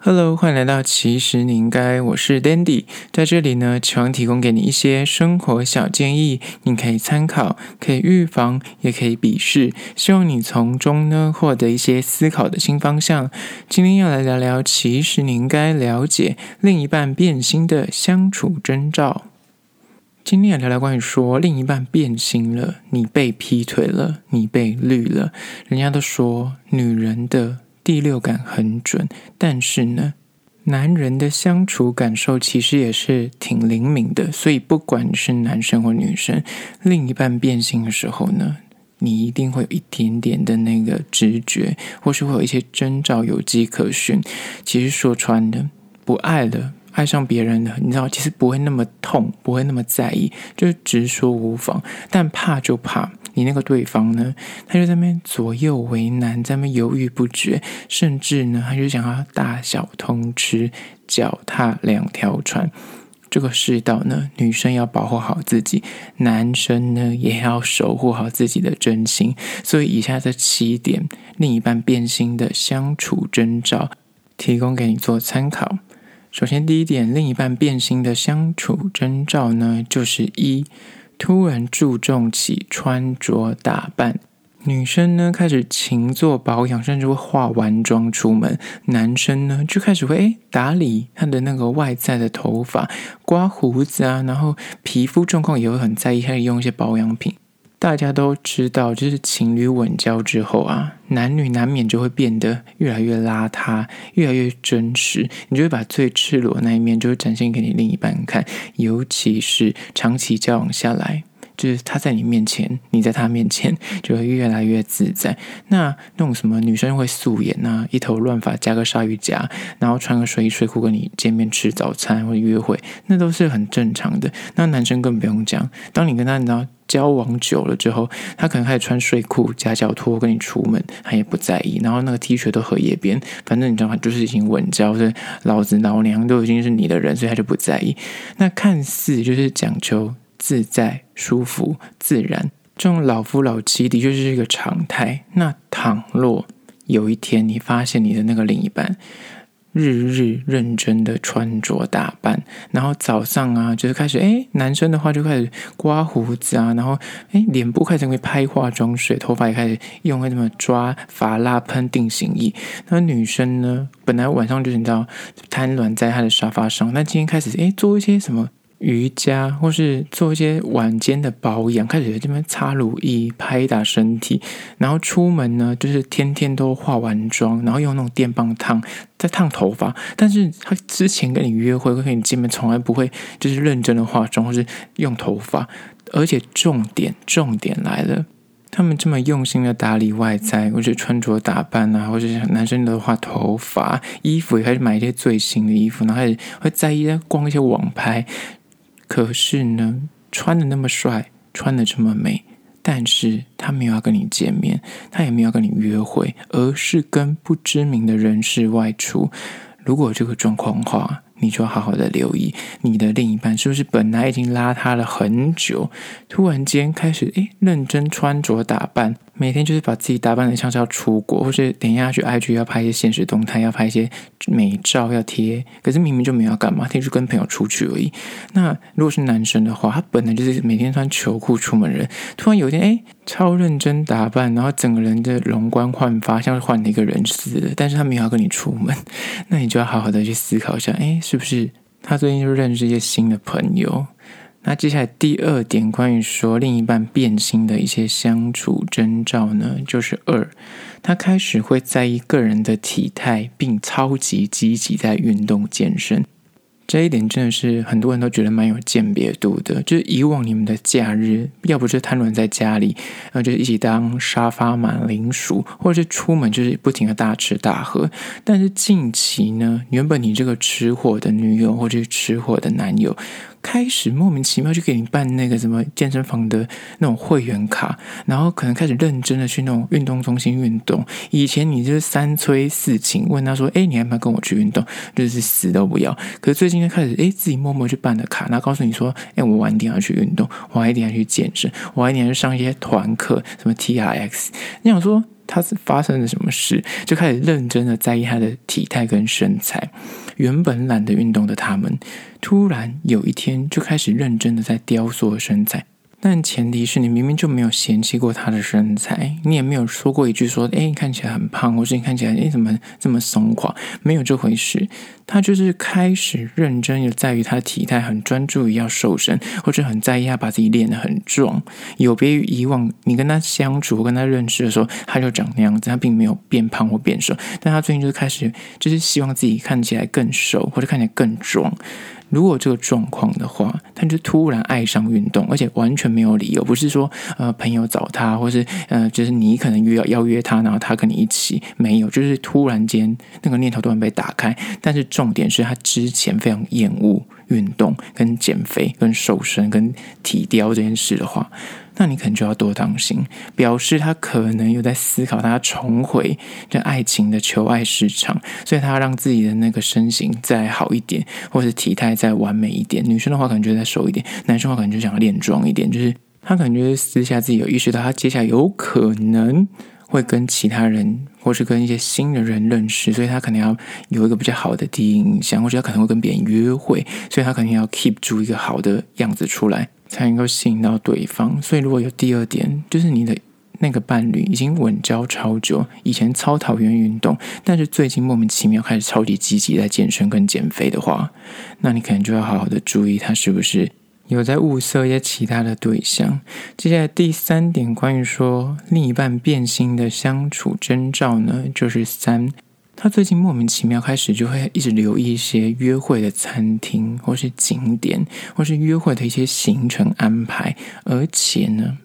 Hello，欢迎来到其实你应该，我是 Dandy，在这里呢，希望提供给你一些生活小建议，你可以参考，可以预防，也可以鄙视，希望你从中呢获得一些思考的新方向。今天要来聊聊，其实你应该了解另一半变心的相处征兆。今天要聊聊关于说另一半变心了，你被劈腿了，你被绿了，人家都说女人的。第六感很准，但是呢，男人的相处感受其实也是挺灵敏的。所以，不管是男生或女生，另一半变心的时候呢，你一定会有一点点的那个直觉，或是会有一些征兆有迹可循。其实说穿了，不爱了，爱上别人了，你知道，其实不会那么痛，不会那么在意，就是直说无妨。但怕就怕。你那个对方呢，他就在那边左右为难，在那边犹豫不决，甚至呢，他就想要大小通吃，脚踏两条船。这个世道呢，女生要保护好自己，男生呢也要守护好自己的真心。所以以下这七点，另一半变心的相处征兆，提供给你做参考。首先，第一点，另一半变心的相处征兆呢，就是一。突然注重起穿着打扮，女生呢开始勤做保养，甚至会化完妆出门；男生呢就开始会诶打理他的那个外在的头发、刮胡子啊，然后皮肤状况也会很在意，开始用一些保养品。大家都知道，就是情侣稳交之后啊，男女难免就会变得越来越邋遢，越来越真实。你就会把最赤裸的那一面，就会展现给你另一半看。尤其是长期交往下来，就是他在你面前，你在他面前，就会越来越自在。那那种什么女生会素颜啊，一头乱发加个鲨鱼夹，然后穿个睡衣睡裤跟你见面吃早餐或者约会，那都是很正常的。那男生更不用讲，当你跟他你知道。交往久了之后，他可能开始穿睡裤、夹脚拖跟你出门，他也不在意。然后那个 T 恤都荷叶边，反正你知道吗？就是已经稳交，是老子老娘都已经是你的人，所以他就不在意。那看似就是讲求自在、舒服、自然，这种老夫老妻的确是一个常态。那倘若有一天你发现你的那个另一半，日日认真的穿着打扮，然后早上啊，就是开始哎，男生的话就开始刮胡子啊，然后哎，脸部开始会拍化妆水，头发也开始用会这么抓发蜡、喷定型液。那女生呢，本来晚上就是你知道瘫软在她的沙发上，那今天开始哎，做一些什么？瑜伽，或是做一些晚间的保养，开始在这边擦乳液、拍打身体，然后出门呢，就是天天都化完妆，然后用那种电棒烫，在烫头发。但是他之前跟你约会，会跟你见面，从来不会就是认真的化妆，或是用头发。而且重点，重点来了，他们这么用心的打理外在，或者穿着打扮啊，或者是男生的话，头发、衣服也开始买一些最新的衣服，然后开始会在意逛一些网拍。可是呢，穿的那么帅，穿的这么美，但是他没有要跟你见面，他也没有要跟你约会，而是跟不知名的人士外出。如果这个状况的话，你就要好好的留意，你的另一半是不是本来已经邋遢了很久，突然间开始诶认真穿着打扮。每天就是把自己打扮得像是要出国，或是等一下去 IG 要拍一些现实动态，要拍一些美照要贴，可是明明就没有干嘛，他就跟朋友出去而已。那如果是男生的话，他本来就是每天穿球裤出门人，突然有一天哎，超认真打扮，然后整个人的容光焕发，像是换了一个人似的。但是他没有要跟你出门，那你就要好好的去思考一下，哎，是不是他最近就认识一些新的朋友？那接下来第二点，关于说另一半变心的一些相处征兆呢，就是二，他开始会在意个人的体态，并超级积极在运动健身。这一点真的是很多人都觉得蛮有鉴别度的。就以往你们的假日，要不是瘫软在家里，然后就是一起当沙发马铃薯，或者是出门就是不停的大吃大喝。但是近期呢，原本你这个吃货的女友，或者是吃货的男友。开始莫名其妙就给你办那个什么健身房的那种会员卡，然后可能开始认真的去那种运动中心运动。以前你就是三催四请，问他说：“哎，你要不要跟我去运动？”就是死都不要。可是最近就开始，哎，自己默默去办了卡，然后告诉你说：“哎，我晚一点要去运动，我还一定要去健身，我还一定要去上一些团课，什么 TRX。”你想说他是发生了什么事，就开始认真的在意他的体态跟身材。原本懒得运动的他们，突然有一天就开始认真的在雕塑身材。但前提是你明明就没有嫌弃过他的身材，你也没有说过一句说，哎，你看起来很胖，或是你看起来，哎，怎么这么松垮？没有这回事。他就是开始认真的在于他的体态，很专注于要瘦身，或者很在意他把自己练得很壮。有别于以往你跟他相处、跟他认识的时候，他就长那样子，他并没有变胖或变瘦。但他最近就是开始，就是希望自己看起来更瘦，或者看起来更壮。如果这个状况的话，他就突然爱上运动，而且完全没有理由，不是说呃朋友找他，或是呃就是你可能约要邀约他，然后他跟你一起，没有，就是突然间那个念头突然被打开。但是重点是他之前非常厌恶运动、跟减肥、跟瘦身、跟体雕这件事的话。那你可能就要多当心，表示他可能有在思考，他重回这爱情的求爱市场，所以他让自己的那个身形再好一点，或者体态再完美一点。女生的话可能就再瘦一点，男生的话可能就想要练壮一点，就是他可能就是私下自己有意识到，他接下来有可能会跟其他人，或是跟一些新的人认识，所以他可能要有一个比较好的第一印象，或者他可能会跟别人约会，所以他可能要 keep 住一个好的样子出来。才能够吸引到对方，所以如果有第二点，就是你的那个伴侣已经稳交超久，以前超讨厌运动，但是最近莫名其妙开始超级积极在健身跟减肥的话，那你可能就要好好的注意他是不是有在物色一些其他的对象。接下来第三点，关于说另一半变心的相处征兆呢，就是三。他最近莫名其妙开始就会一直留意一些约会的餐厅，或是景点，或是约会的一些行程安排，而且呢，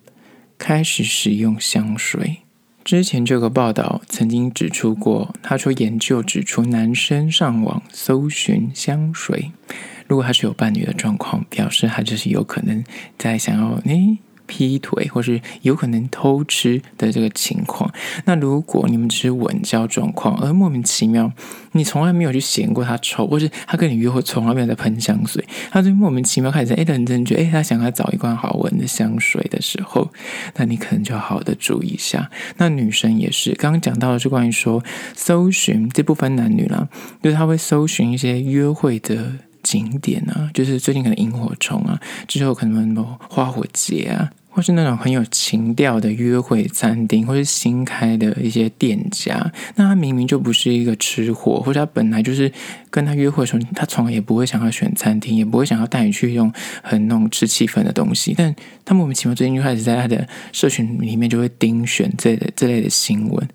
开始使用香水。之前这个报道曾经指出过，他说研究指出，男生上网搜寻香水，如果他是有伴侣的状况，表示他就是有可能在想要诶。劈腿或是有可能偷吃的这个情况，那如果你们只是稳交状况，而莫名其妙，你从来没有去嫌过他丑，或是他跟你约会从来没有在喷香水，他就莫名其妙开始在哎认真觉得哎他想要找一罐好闻的香水的时候，那你可能就要好好的注意一下。那女生也是，刚刚讲到的是关于说搜寻这部分男女啦，就是他会搜寻一些约会的。景点啊，就是最近可能萤火虫啊，之后可能什么花火节啊，或是那种很有情调的约会餐厅，或是新开的一些店家。那他明明就不是一个吃货，或者他本来就是跟他约会的时候，他从来也不会想要选餐厅，也不会想要带你去用很那种吃气氛的东西。但他莫名其妙最近就开始在他的社群里面就会盯选这这类的新闻。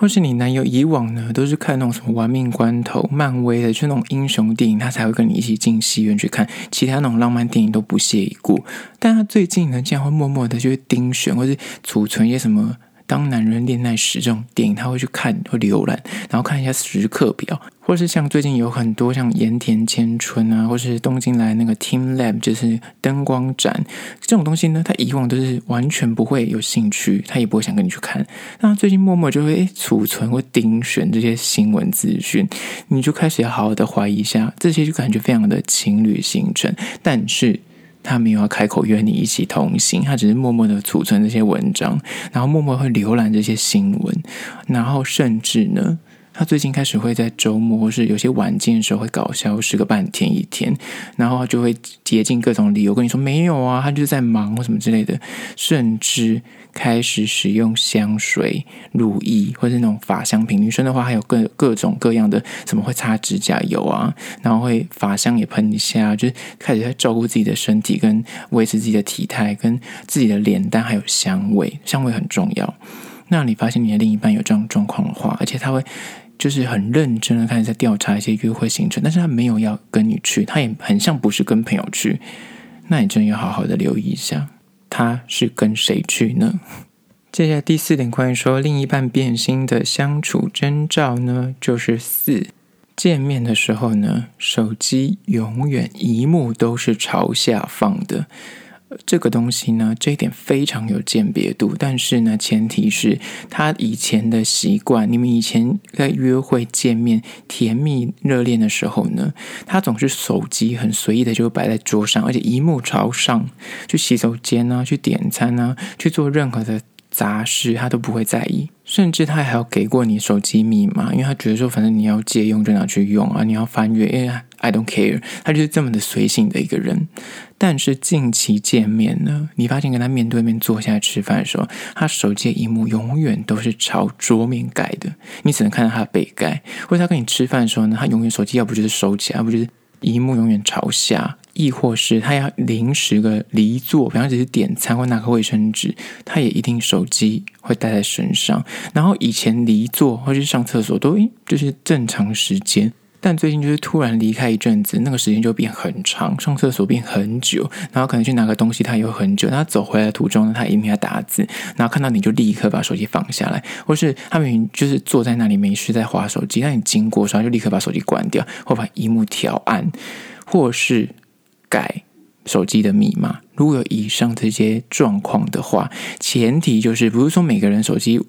或是你男友以往呢，都是看那种什么玩命关头、漫威的，就那种英雄电影，他才会跟你一起进戏院去看。其他那种浪漫电影都不屑一顾。但他最近呢，竟然会默默的就会盯选，或是储存一些什么。当男人恋爱时这种电影，他会去看，会浏览，然后看一下时刻表，或是像最近有很多像盐田千春啊，或是东京来那个 Team Lab，就是灯光展这种东西呢，他以往都是完全不会有兴趣，他也不会想跟你去看。那他最近默默就会诶储存或钉选这些新闻资讯，你就开始要好好的怀疑一下，这些就感觉非常的情侣行程，但是。他没有要开口约你一起同行，他只是默默的储存这些文章，然后默默会浏览这些新闻，然后甚至呢。他最近开始会在周末或是有些晚间的时候会搞消失个半天一天，然后就会竭尽各种理由跟你说没有啊，他就是在忙或什么之类的，甚至开始使用香水、乳液或是那种发香品。女生的话还有各各种各样的，什么会擦指甲油啊，然后会发香也喷一下，就是开始在照顾自己的身体跟维持自己的体态跟自己的脸蛋，还有香味，香味很重要。那你发现你的另一半有这种状况的话，而且他会。就是很认真的开始在调查一些约会行程，但是他没有要跟你去，他也很像不是跟朋友去，那你真要好好的留意一下，他是跟谁去呢？接下来第四点，关于说另一半变心的相处征兆呢，就是四，见面的时候呢，手机永远一幕都是朝下放的。这个东西呢，这一点非常有鉴别度，但是呢，前提是他以前的习惯。你们以前在约会见面、甜蜜热恋的时候呢，他总是手机很随意的就摆在桌上，而且一目朝上，去洗手间啊，去点餐啊，去做任何的杂事他都不会在意，甚至他还要给过你手机密码，因为他觉得说反正你要借用就拿去用啊，你要翻阅，因为 I don't care，他就是这么的随性的一个人。但是近期见面呢，你发现跟他面对面坐下来吃饭的时候，他手机的萤幕永远都是朝桌面盖的，你只能看到他的背盖。或者他跟你吃饭的时候呢，他永远手机要不就是收起来，要不就是萤幕永远朝下。亦或是他要临时的离座，比方只是点餐或拿个卫生纸，他也一定手机会带在身上。然后以前离座或是上厕所都，就是正常时间，但最近就是突然离开一阵子，那个时间就变很长，上厕所变很久，然后可能去拿个东西，他也会很久。他走回来的途中呢，他一定要打字，然后看到你就立刻把手机放下来，或是他明明就是坐在那里没事在滑手机，但你经过时候就立刻把手机关掉，或把萤幕调暗，或是。改手机的密码，如果有以上这些状况的话，前提就是不是说每个人手机。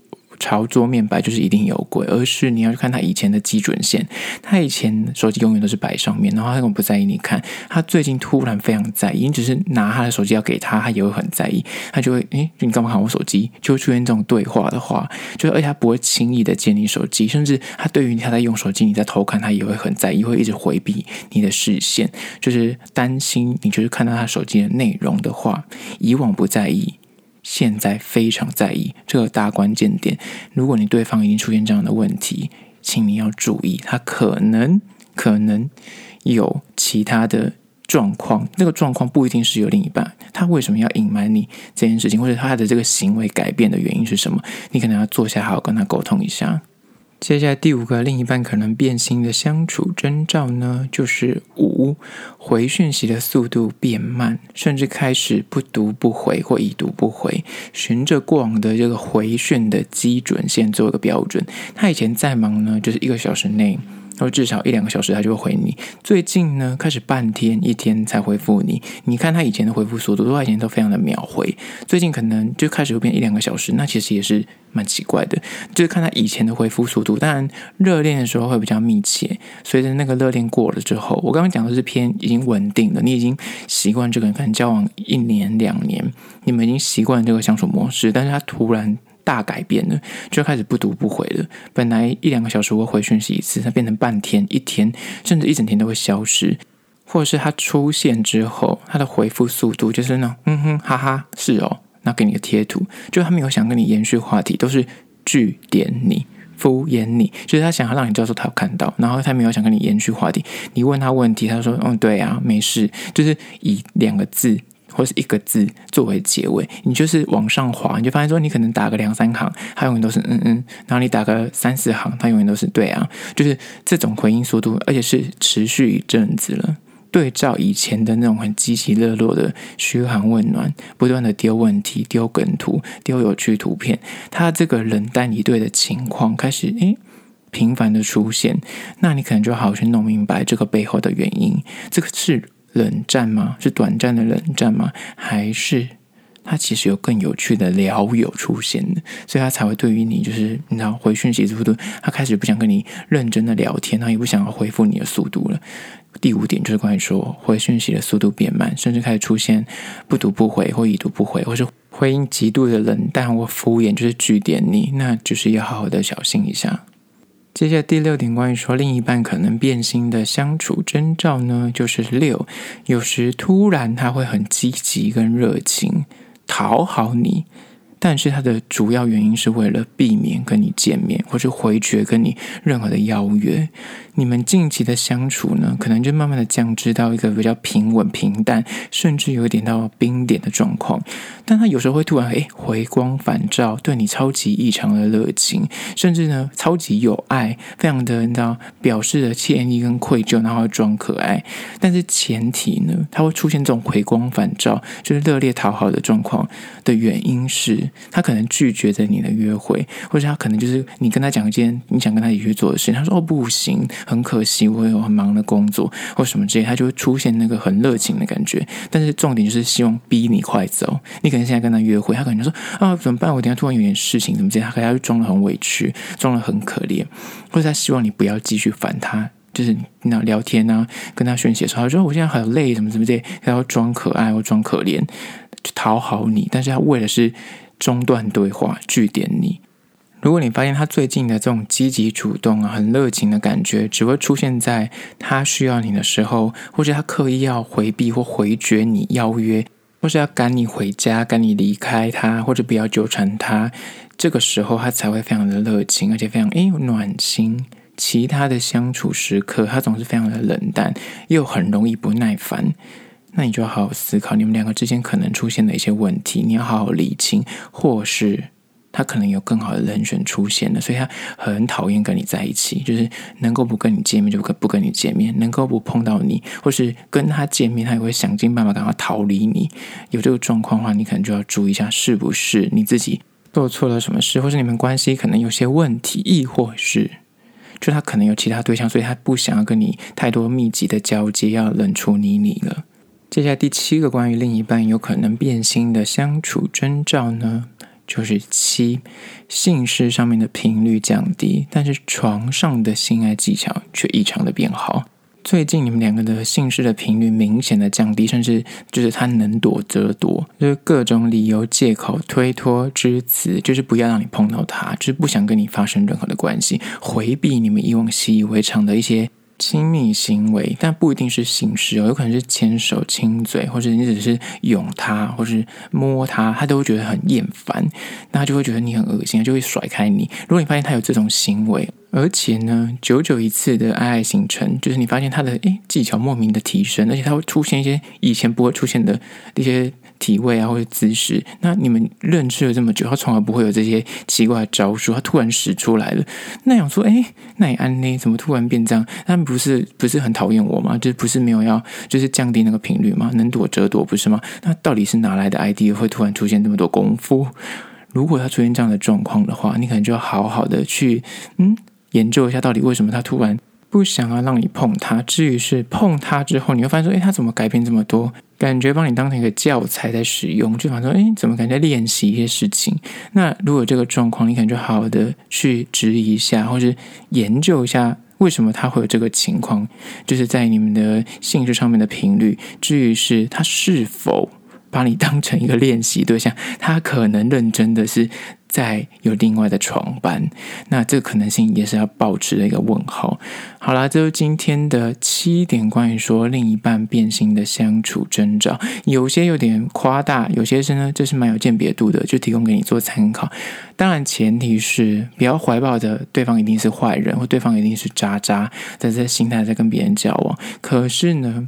朝桌面摆就是一定有鬼，而是你要去看他以前的基准线。他以前手机永远都是摆上面，然后他根本不在意你看。他最近突然非常在意，你只是拿他的手机要给他，他也会很在意。他就会，诶，你干嘛看我手机？就会出现这种对话的话，就是而且他不会轻易的借你手机，甚至他对于他在用手机，你在偷看，他也会很在意，会一直回避你的视线，就是担心你就是看到他手机的内容的话，以往不在意。现在非常在意这个大关键点。如果你对方已经出现这样的问题，请你要注意，他可能可能有其他的状况。那个状况不一定是有另一半，他为什么要隐瞒你这件事情，或者他的这个行为改变的原因是什么？你可能要坐下好好跟他沟通一下。接下来第五个另一半可能变心的相处征兆呢，就是五回讯息的速度变慢，甚至开始不读不回或已读不回，循着过往的这个回讯的基准线做一个标准。他以前再忙呢，就是一个小时内。然后至少一两个小时，他就会回你。最近呢，开始半天、一天才回复你。你看他以前的回复速度，他以前都非常的秒回。最近可能就开始会变一两个小时，那其实也是蛮奇怪的。就是看他以前的回复速度，当然热恋的时候会比较密切。随着那个热恋过了之后，我刚刚讲的是偏已经稳定了，你已经习惯这个人，可能交往一年、两年，你们已经习惯这个相处模式，但是他突然。大改变了，就开始不读不回了。本来一两个小时会回讯息一次，它变成半天、一天，甚至一整天都会消失。或者是他出现之后，他的回复速度就是那种嗯哼哈哈，是哦，那给你个贴图，就他没有想跟你延续话题，都是句点你敷衍你，就是他想要让你知道说他有看到，然后他没有想跟你延续话题。你问他问题，他说嗯对啊，没事，就是以两个字。或是一个字作为结尾，你就是往上滑，你就发现说，你可能打个两三行，它永远都是嗯嗯，然后你打个三四行，它永远都是对啊，就是这种回应速度，而且是持续一阵子了。对照以前的那种很积极热络的嘘寒问暖，不断的丢问题、丢梗图、丢有趣图片，他这个冷淡以对的情况开始诶频繁的出现，那你可能就好好去弄明白这个背后的原因，这个是。冷战吗？是短暂的冷战吗？还是他其实有更有趣的聊友出现的，所以他才会对于你就是你知道回讯息速度，他开始不想跟你认真的聊天，他也不想要回复你的速度了。第五点就是关于说回讯息的速度变慢，甚至开始出现不读不回或已读不回，或是回应极度的冷淡或敷衍，就是拒点你，那就是要好好的小心一下。接下来第六点，关于说另一半可能变心的相处征兆呢，就是六，有时突然他会很积极跟热情，讨好你。但是他的主要原因是为了避免跟你见面，或是回绝跟你任何的邀约。你们近期的相处呢，可能就慢慢的降至到一个比较平稳、平淡，甚至有一点到冰点的状况。但他有时候会突然诶回光返照，对你超级异常的热情，甚至呢超级有爱，非常的你知道表示的歉意跟愧疚，然后装可爱。但是前提呢，他会出现这种回光返照，就是热烈讨好的状况的原因是。他可能拒绝着你的约会，或者他可能就是你跟他讲一件你想跟他一起去做的事，他说哦不行，很可惜，我有很忙的工作或什么之类，他就会出现那个很热情的感觉。但是重点就是希望逼你快走。你可能现在跟他约会，他可能就说啊怎么办？我等下突然有点事情，怎么之类，他可能就装得很委屈，装得很可怜，或者他希望你不要继续烦他，就是那聊天啊，跟他宣泄的时候，他说我现在很累，什么什么之类，他要装可爱或装可怜去，讨好你，但是他为的是。中断对话，句点你。如果你发现他最近的这种积极主动啊，很热情的感觉，只会出现在他需要你的时候，或者他刻意要回避或回绝你邀约，或是要赶你回家、赶你离开他，或者不要纠缠他，这个时候他才会非常的热情，而且非常诶暖心。其他的相处时刻，他总是非常的冷淡，又很容易不耐烦。那你就要好好思考你们两个之间可能出现的一些问题，你要好好理清，或是。他可能有更好的人选出现了，所以他很讨厌跟你在一起。就是能够不跟你见面就不跟你见面，能够不碰到你，或是跟他见面，他也会想尽办法赶快逃离你。有这个状况的话，你可能就要注意一下，是不是你自己做错了什么事，或是你们关系可能有些问题，亦或是就他可能有其他对象，所以他不想要跟你太多密集的交接，要冷处理你了。接下来第七个关于另一半有可能变心的相处征兆呢？就是七，性事上面的频率降低，但是床上的性爱技巧却异常的变好。最近你们两个的性事的频率明显的降低，甚至就是他能躲则躲，就是各种理由、借口、推脱之词，就是不要让你碰到他，就是不想跟你发生任何的关系，回避你们以往习以为常的一些。亲密行为，但不一定是性事哦，有可能是牵手、亲嘴，或者你只是拥他，或是摸他，他都会觉得很厌烦，那他就会觉得你很恶心，就会甩开你。如果你发现他有这种行为，而且呢，久久一次的爱爱形成，就是你发现他的诶技巧莫名的提升，而且他会出现一些以前不会出现的一些体位啊或者姿势。那你们认识了这么久，他从来不会有这些奇怪的招数，他突然使出来了。那想说，诶，那你安呢？怎么突然变这样？他们不是不是很讨厌我吗？就是不是没有要就是降低那个频率吗？能躲则躲，不是吗？那到底是哪来的 ID 会突然出现这么多功夫？如果他出现这样的状况的话，你可能就要好好的去嗯。研究一下到底为什么他突然不想要让你碰他。至于是碰他之后，你会发现说，诶，他怎么改变这么多？感觉帮你当成一个教材在使用，就反正说，诶，怎么感觉练习一些事情？那如果这个状况，你感觉好好的去质疑一下，或是研究一下为什么他会有这个情况，就是在你们的性质上面的频率。至于是他是否把你当成一个练习对象，他可能认真的是。再有另外的床伴，那这个可能性也是要保持的一个问号。好啦，这是今天的七点关于说另一半变心的相处征兆，有些有点夸大，有些是呢，这是蛮有鉴别度的，就提供给你做参考。当然，前提是不要怀抱着对方一定是坏人，或对方一定是渣渣，在这心态在跟别人交往。可是呢，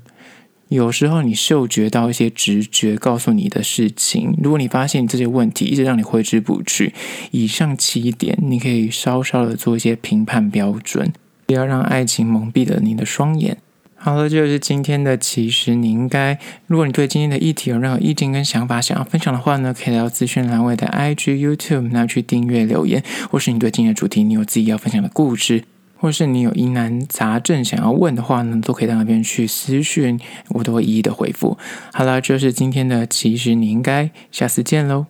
有时候你嗅觉到一些直觉告诉你的事情，如果你发现这些问题一直让你挥之不去，以上七点你可以稍稍的做一些评判标准，不要让爱情蒙蔽了你的双眼。好了，这就是今天的。其实你应该，如果你对今天的议题有任何意见跟想法想要分享的话呢，可以来到资讯栏位的 IG、YouTube 那去订阅留言，或是你对今天的主题你有自己要分享的故事。或是你有疑难杂症想要问的话呢，都可以到那边去私讯，我都会一一的回复。好了，这是今天的，其实你应该下次见喽。